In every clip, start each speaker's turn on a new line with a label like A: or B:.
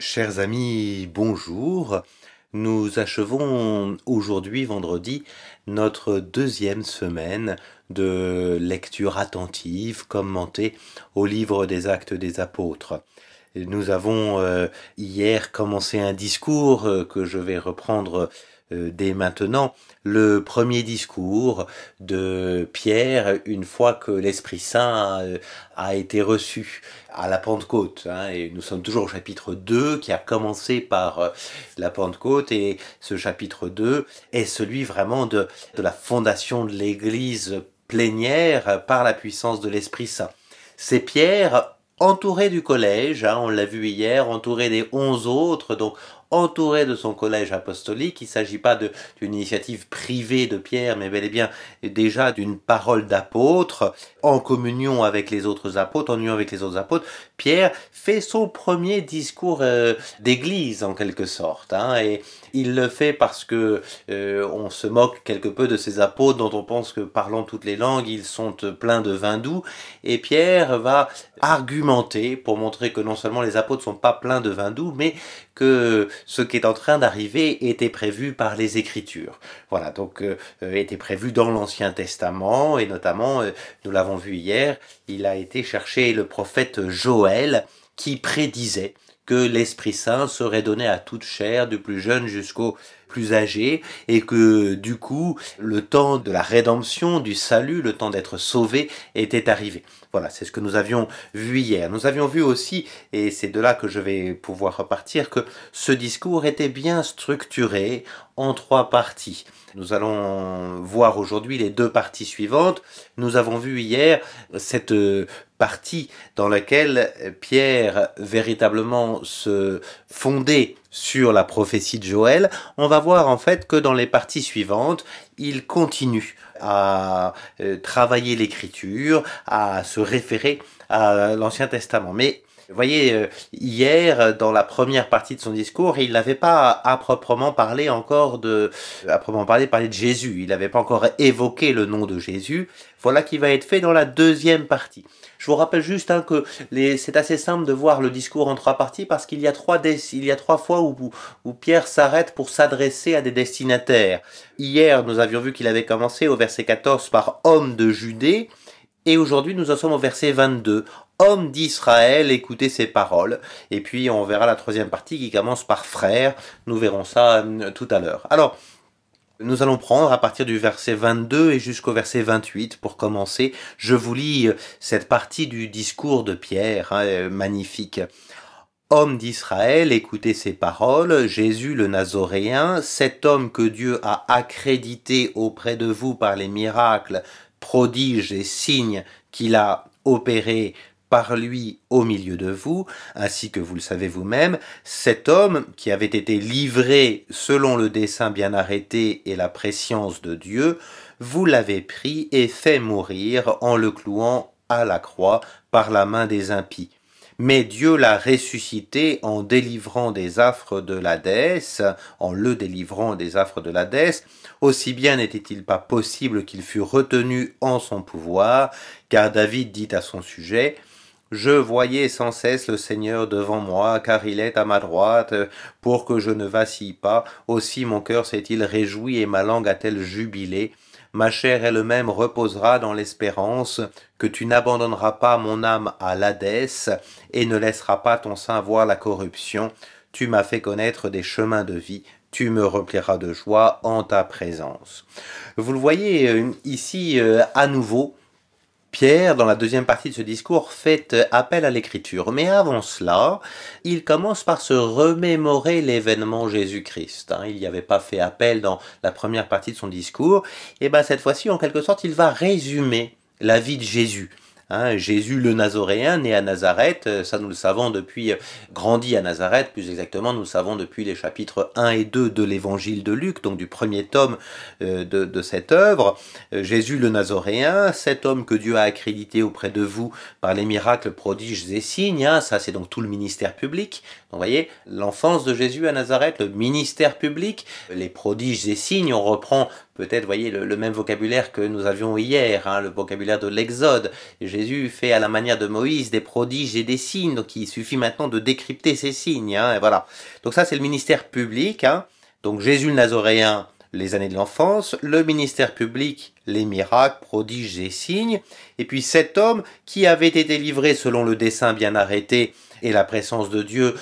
A: Chers amis, bonjour. Nous achevons aujourd'hui, vendredi, notre deuxième semaine de lecture attentive, commentée au livre des actes des apôtres. Nous avons euh, hier commencé un discours euh, que je vais reprendre dès maintenant le premier discours de Pierre une fois que l'Esprit Saint euh, a, été reçu à la Pentecôte. Hein, et nous sommes toujours au chapitre 2 qui a commencé par euh, la Pentecôte et ce chapitre 2 est celui vraiment de, de la fondation de l'Église plénière par la puissance de l'Esprit Saint. C'est Pierre entouré du collège, hein, on l'a vu hier, entouré des onze autres, donc entouré de son collège apostolique. Il ne s'agit pas d'une initiative privée de Pierre, mais bel et bien déjà d'une parole d'apôtre, en communion avec les autres apôtres, en union avec les autres apôtres. Pierre fait son premier discours euh, d'église en quelque sorte, hein, il le fait parce que euh, on se moque quelque peu de ces apôtres dont on pense que parlant toutes les langues, ils sont pleins de vin doux, et Pierre va argumenter pour montrer que non seulement les apôtres sont pas pleins de vin doux, mais que ce qui est en train d'arriver était prévu par les Écritures. Voilà, donc euh, euh, était prévu dans l'Ancien Testament et notamment, euh, nous l'avons vu hier, il a été chercher le prophète Joël qui prédisait que l'Esprit Saint serait donné à toute chair, du plus jeune jusqu'au plus âgé, et que du coup, le temps de la rédemption, du salut, le temps d'être sauvé était arrivé. Voilà, c'est ce que nous avions vu hier. Nous avions vu aussi, et c'est de là que je vais pouvoir repartir, que ce discours était bien structuré en trois parties. Nous allons voir aujourd'hui les deux parties suivantes. Nous avons vu hier cette partie dans laquelle Pierre véritablement se fondait sur la prophétie de Joël, on va voir en fait que dans les parties suivantes, il continue à euh, travailler l'écriture, à se référer à l'Ancien Testament. Mais vous voyez, euh, hier, dans la première partie de son discours, il n'avait pas à proprement parler encore de, à proprement parler, parler de Jésus. Il n'avait pas encore évoqué le nom de Jésus. Voilà qui va être fait dans la deuxième partie. Je vous rappelle juste hein, que c'est assez simple de voir le discours en trois parties parce qu'il y a trois, il y a trois fois où, où Pierre s'arrête pour s'adresser à des destinataires. Hier, nous avions vu qu'il avait commencé au verset 14 par homme de Judée. Et aujourd'hui, nous en sommes au verset 22. Homme d'Israël, écoutez ces paroles. Et puis, on verra la troisième partie qui commence par frère. Nous verrons ça euh, tout à l'heure. Alors, nous allons prendre à partir du verset 22 et jusqu'au verset 28 pour commencer. Je vous lis euh, cette partie du discours de Pierre, hein, euh, magnifique. Homme d'Israël, écoutez ces paroles, Jésus le Nazoréen, cet homme que Dieu a accrédité auprès de vous par les miracles, prodiges et signes qu'il a opérés par lui au milieu de vous, ainsi que vous le savez vous-même, cet homme qui avait été livré selon le dessein bien arrêté et la préscience de Dieu, vous l'avez pris et fait mourir en le clouant à la croix par la main des impies. Mais Dieu l'a ressuscité en délivrant des affres de l'Hadès, en le délivrant des affres de l'Hadès, aussi bien n'était-il pas possible qu'il fût retenu en son pouvoir, car David dit à son sujet, je voyais sans cesse le Seigneur devant moi, car il est à ma droite, pour que je ne vacille pas. Aussi mon cœur s'est-il réjoui et ma langue a-t-elle jubilé. Ma chair elle-même reposera dans l'espérance que tu n'abandonneras pas mon âme à l'Hadès et ne laisseras pas ton sein voir la corruption. Tu m'as fait connaître des chemins de vie. Tu me rempliras de joie en ta présence. Vous le voyez euh, ici euh, à nouveau, Pierre, dans la deuxième partie de ce discours, fait euh, appel à l'écriture. Mais avant cela, il commence par se remémorer l'événement Jésus-Christ. Hein. Il n'y avait pas fait appel dans la première partie de son discours. Et bien cette fois-ci, en quelque sorte, il va résumer la vie de Jésus. Hein, Jésus le Nazoréen, né à Nazareth, euh, ça nous le savons depuis, euh, grandi à Nazareth, plus exactement, nous le savons depuis les chapitres 1 et 2 de l'évangile de Luc, donc du premier tome euh, de, cette œuvre. Jésus le Nazoréen, cet homme que Dieu a accrédité auprès de vous par les miracles, prodiges et signes, hein, ça c'est donc tout le ministère public. vous voyez, l'enfance de Jésus à Nazareth, le ministère public, les prodiges et signes, on reprend peut-être, voyez, le, même vocabulaire que nous avions hier, hein, le vocabulaire de l'Exode. Jésus fait à la manière de Moïse des prodiges et des signes, donc il suffit maintenant de décrypter ces signes. Hein, et voilà. Donc ça, c'est le ministère public. Hein. Donc Jésus le Nazoréen, les années de l'enfance, le ministère public, les miracles, prodiges et signes, et puis cet homme qui avait été livré selon le dessein bien arrêté et la présence de Dieu,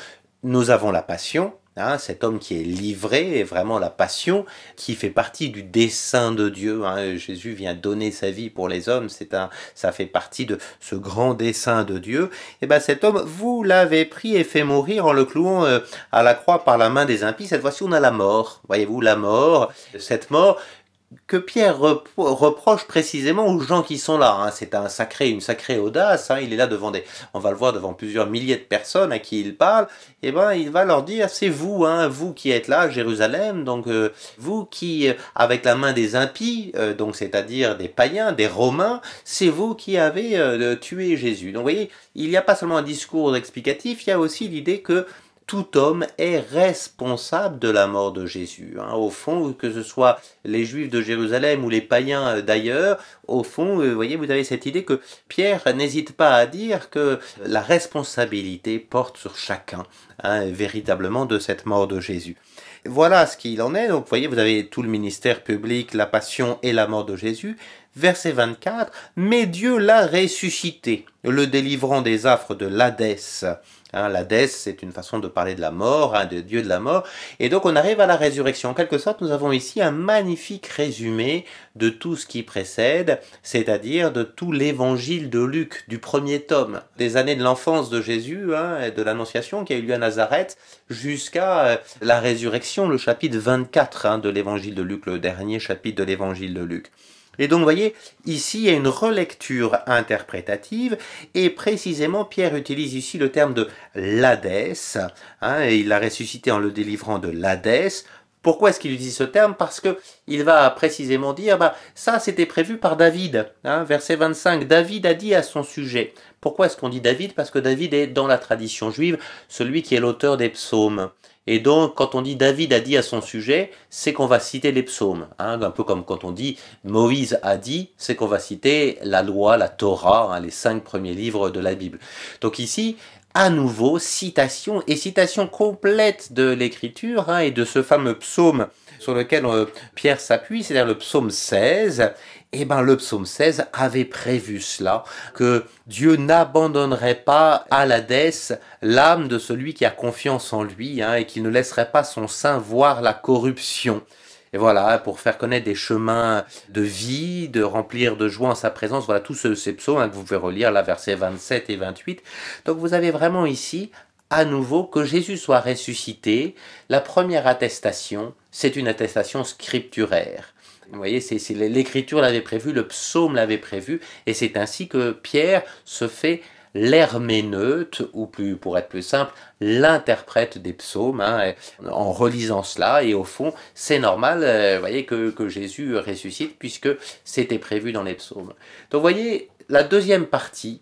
A: nous avons la passion, Hein, cet homme qui est livré, est vraiment la passion, qui fait partie du dessein de Dieu. Hein. Jésus vient donner sa vie pour les hommes, c'est un, ça fait partie de ce grand dessein de Dieu. Et ben cet homme, vous l'avez pris et fait mourir en le clouant euh, à la croix par la main des impies. Cette fois-ci, on a la mort. Voyez-vous, la mort. Cette mort, que Pierre reproche précisément aux gens qui sont là. Hein. C'est un sacré, une sacrée audace. Hein. Il est là devant des, on va le voir devant plusieurs milliers de personnes à qui il parle. Et eh ben, il va leur dire, c'est vous, hein, vous qui êtes là, Jérusalem, donc euh, vous qui, euh, avec la main des impies, euh, donc c'est-à-dire des païens, des Romains, c'est vous qui avez tué Jésus. Donc, vous voyez, il n'y a pas seulement un discours explicatif, il y a aussi l'idée que tout homme est responsable de la mort de Jésus. Hein. Au fond, que ce soit les Juifs de Jérusalem ou les païens euh, d'ailleurs, au fond, euh, vous voyez, vous avez cette idée que Pierre n'hésite pas à dire que la responsabilité porte sur chacun, hein, véritablement, de cette mort de Jésus. Voilà ce qu'il en est. Donc, voyez, vous avez tout le ministère public, la passion et la mort de Jésus. Verset 24, mais Dieu l'a ressuscité, le délivrant des affres de l'Hadès Hein, L'Hadès, c'est une façon de parler de la mort, hein, de Dieu de la mort. Et donc on arrive à la résurrection. En quelque sorte, nous avons ici un magnifique résumé de tout ce qui précède, c'est-à-dire de tout l'évangile de Luc, du premier tome, des années de l'enfance de Jésus, hein, et de l'annonciation qui a eu lieu à Nazareth, jusqu'à euh, la résurrection, le chapitre 24 hein, de l'évangile de Luc, le dernier chapitre de l'évangile de Luc. Et donc, vous voyez, ici, il y a une relecture interprétative, et précisément, Pierre utilise ici le terme de l'Hadès, hein, et il l'a ressuscité en le délivrant de l'Hadès. Pourquoi est-ce qu'il utilise ce terme? Parce que il va précisément dire, bah, ça c'était prévu par David. Hein, verset 25, David a dit à son sujet. Pourquoi est-ce qu'on dit David? Parce que David est dans la tradition juive celui qui est l'auteur des psaumes. Et donc, quand on dit David a dit à son sujet, c'est qu'on va citer les psaumes. Hein, un peu comme quand on dit Moïse a dit, c'est qu'on va citer la loi, la Torah, hein, les cinq premiers livres de la Bible. Donc ici, à nouveau, citation et citation complète de l'écriture hein, et de ce fameux psaume sur lequel euh, Pierre s'appuie, c'est-à-dire le psaume 16, eh ben, le psaume 16 avait prévu cela, que Dieu n'abandonnerait pas à l'Hadès l'âme de celui qui a confiance en lui, hein, et qu'il ne laisserait pas son sein voir la corruption. Et voilà, pour faire connaître des chemins de vie, de remplir de joie en sa présence, voilà tous ces psaumes hein, que vous pouvez relire, là, versets 27 et 28. Donc vous avez vraiment ici, à nouveau, que Jésus soit ressuscité. La première attestation, c'est une attestation scripturaire. Vous voyez, l'écriture l'avait prévu, le psaume l'avait prévu, et c'est ainsi que Pierre se fait l'herméneute, ou plus, pour être plus simple, l'interprète des psaumes, hein, en relisant cela, et au fond, c'est normal, euh, voyez, que, Jésus ressuscite, puisque c'était prévu dans les psaumes. Donc, vous voyez, la deuxième partie,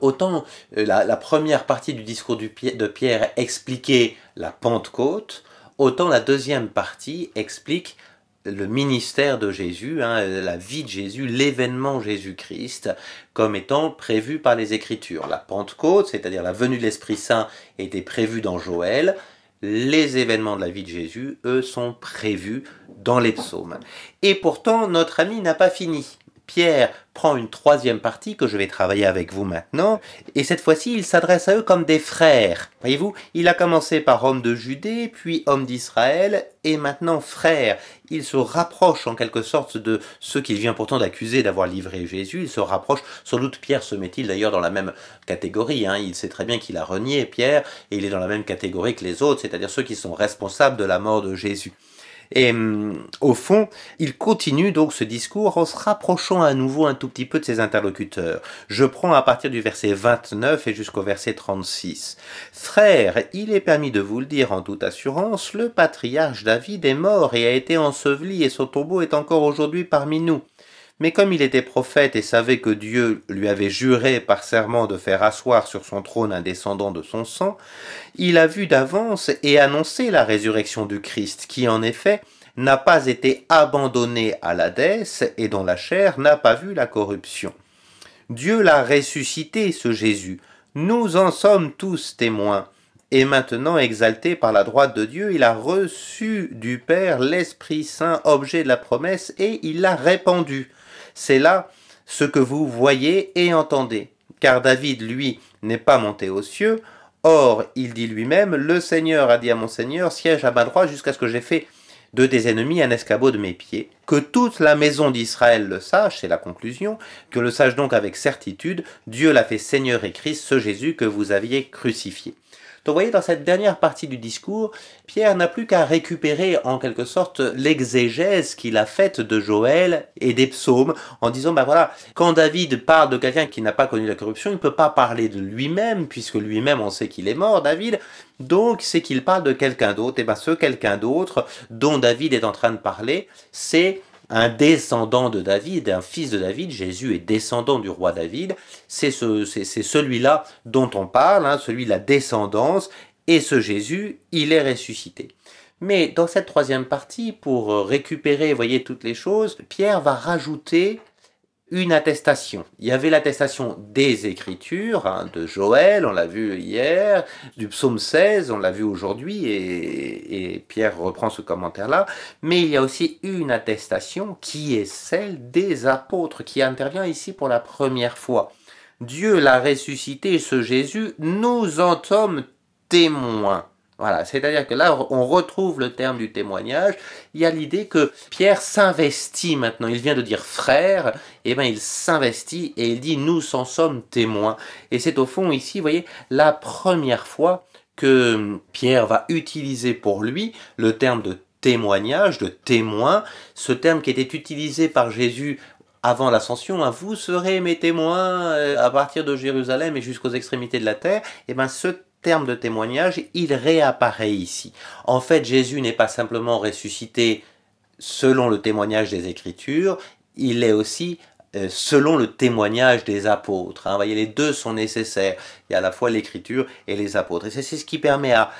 A: autant euh, la, la première partie du discours de Pierre expliquait la Pentecôte, autant la deuxième partie explique le ministère de Jésus, hein, la vie de Jésus, l'événement Jésus-Christ, comme étant prévu par les Écritures. La Pentecôte, c'est-à-dire la venue de l'Esprit Saint, était prévue dans Joël. Les événements de la vie de Jésus, eux, sont prévus dans les psaumes. Et pourtant, notre ami n'a pas fini. Pierre prend une troisième partie que je vais travailler avec vous maintenant, et cette fois-ci il s'adresse à eux comme des frères. Voyez-vous, il a commencé par homme de Judée, puis homme d'Israël, et maintenant frère. Il se rapproche en quelque sorte de ceux qu'il vient pourtant d'accuser d'avoir livré Jésus, il se rapproche, sans doute Pierre se met-il d'ailleurs dans la même catégorie, hein. il sait très bien qu'il a renié Pierre, et il est dans la même catégorie que les autres, c'est-à-dire ceux qui sont responsables de la mort de Jésus. Et hum, au fond, il continue donc ce discours en se rapprochant à nouveau un tout petit peu de ses interlocuteurs. Je prends à partir du verset 29 et jusqu'au verset 36. Frère, il est permis de vous le dire en toute assurance, le patriarche David est mort et a été enseveli et son tombeau est encore aujourd'hui parmi nous. Mais comme il était prophète et savait que Dieu lui avait juré par serment de faire asseoir sur son trône un descendant de son sang, il a vu d'avance et annoncé la résurrection du Christ, qui en effet n'a pas été abandonné à l'Hadès et dont la chair n'a pas vu la corruption. Dieu l'a ressuscité, ce Jésus. Nous en sommes tous témoins. Et maintenant, exalté par la droite de Dieu, il a reçu du Père l'Esprit Saint, objet de la promesse, et il l'a répandu. C'est là ce que vous voyez et entendez. Car David, lui, n'est pas monté aux cieux. Or, il dit lui-même, Le Seigneur a dit à mon Seigneur, siège à ma droite jusqu'à ce que j'ai fait de tes ennemis un escabeau de mes pieds. Que toute la maison d'Israël le sache, c'est la conclusion, que le sache donc avec certitude, Dieu l'a fait Seigneur et Christ, ce Jésus que vous aviez crucifié. Donc vous voyez, dans cette dernière partie du discours, Pierre n'a plus qu'à récupérer en quelque sorte l'exégèse qu'il a faite de Joël et des psaumes en disant, ben voilà, quand David parle de quelqu'un qui n'a pas connu la corruption, il ne peut pas parler de lui-même, puisque lui-même on sait qu'il est mort, David, donc c'est qu'il parle de quelqu'un d'autre, et ben ce quelqu'un d'autre dont David est en train de parler, c'est un descendant de David, un fils de David, Jésus est descendant du roi David, c'est ce, celui-là dont on parle, hein, celui de la descendance, et ce Jésus, il est ressuscité. Mais dans cette troisième partie, pour récupérer, voyez, toutes les choses, Pierre va rajouter une attestation. Il y avait l'attestation des Écritures, hein, de Joël, on l'a vu hier, du psaume 16, on l'a vu aujourd'hui, et, et, Pierre reprend ce commentaire-là, mais il y a aussi une attestation qui est celle des apôtres, qui intervient ici pour la première fois. Dieu l'a ressuscité, ce Jésus, nous en sommes témoins. Voilà, c'est-à-dire que là, on retrouve le terme du témoignage. Il y a l'idée que Pierre s'investit maintenant. Il vient de dire frère, et eh bien il s'investit et il dit nous en sommes témoins. Et c'est au fond ici, vous voyez, la première fois que Pierre va utiliser pour lui le terme de témoignage, de témoin, ce terme qui était utilisé par Jésus avant l'ascension, hein, vous serez mes témoins euh, à partir de Jérusalem et jusqu'aux extrémités de la terre, et eh ben ce terme de témoignage, il réapparaît ici. En fait, Jésus n'est pas simplement ressuscité selon le témoignage des Écritures, il est aussi euh, selon le témoignage des apôtres. Hein. Vous voyez, les deux sont nécessaires. Il y a à la fois l'écriture et les apôtres. Et c'est ce qui permet à,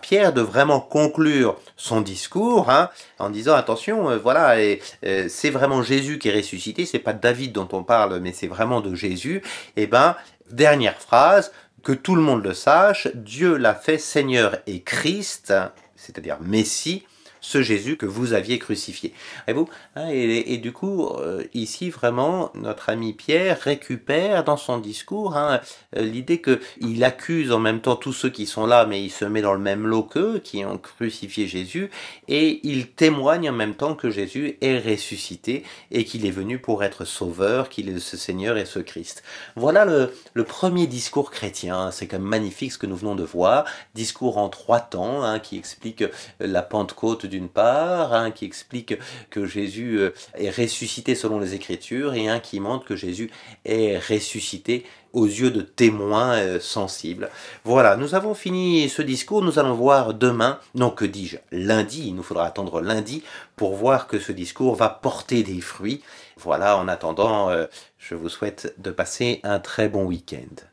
A: Pierre de vraiment conclure son discours hein, en disant attention, euh, voilà, euh, c'est vraiment Jésus qui est ressuscité. C'est pas David dont on parle, mais c'est vraiment de Jésus. Et eh ben, dernière phrase, que tout le monde le sache, Dieu l'a fait Seigneur et Christ, c'est-à-dire Messie, ce Jésus que vous aviez crucifié. Et, vous, hein, et, du coup, euh, ici vraiment, notre ami Pierre récupère dans son discours hein, euh, l'idée qu'il accuse en même temps tous ceux qui sont là, mais il se met dans le même lot qu'eux, qui ont crucifié Jésus, et il témoigne en même temps que Jésus est ressuscité et qu'il est venu pour être sauveur, qu'il est ce Seigneur et ce Christ. Voilà le, premier discours chrétien. C'est quand même magnifique ce que nous venons de voir. Discours en trois temps hein, qui explique la Pentecôte d'une part, un qui explique que Jésus euh, est ressuscité selon les Écritures, et un qui montre que Jésus est ressuscité aux yeux de témoins euh, sensibles. Voilà, nous avons fini ce discours, nous allons voir demain, non que dis-je, lundi, il nous faudra attendre lundi pour voir que ce discours va porter des fruits. Voilà, en attendant, euh, je vous souhaite de passer un très bon week-end.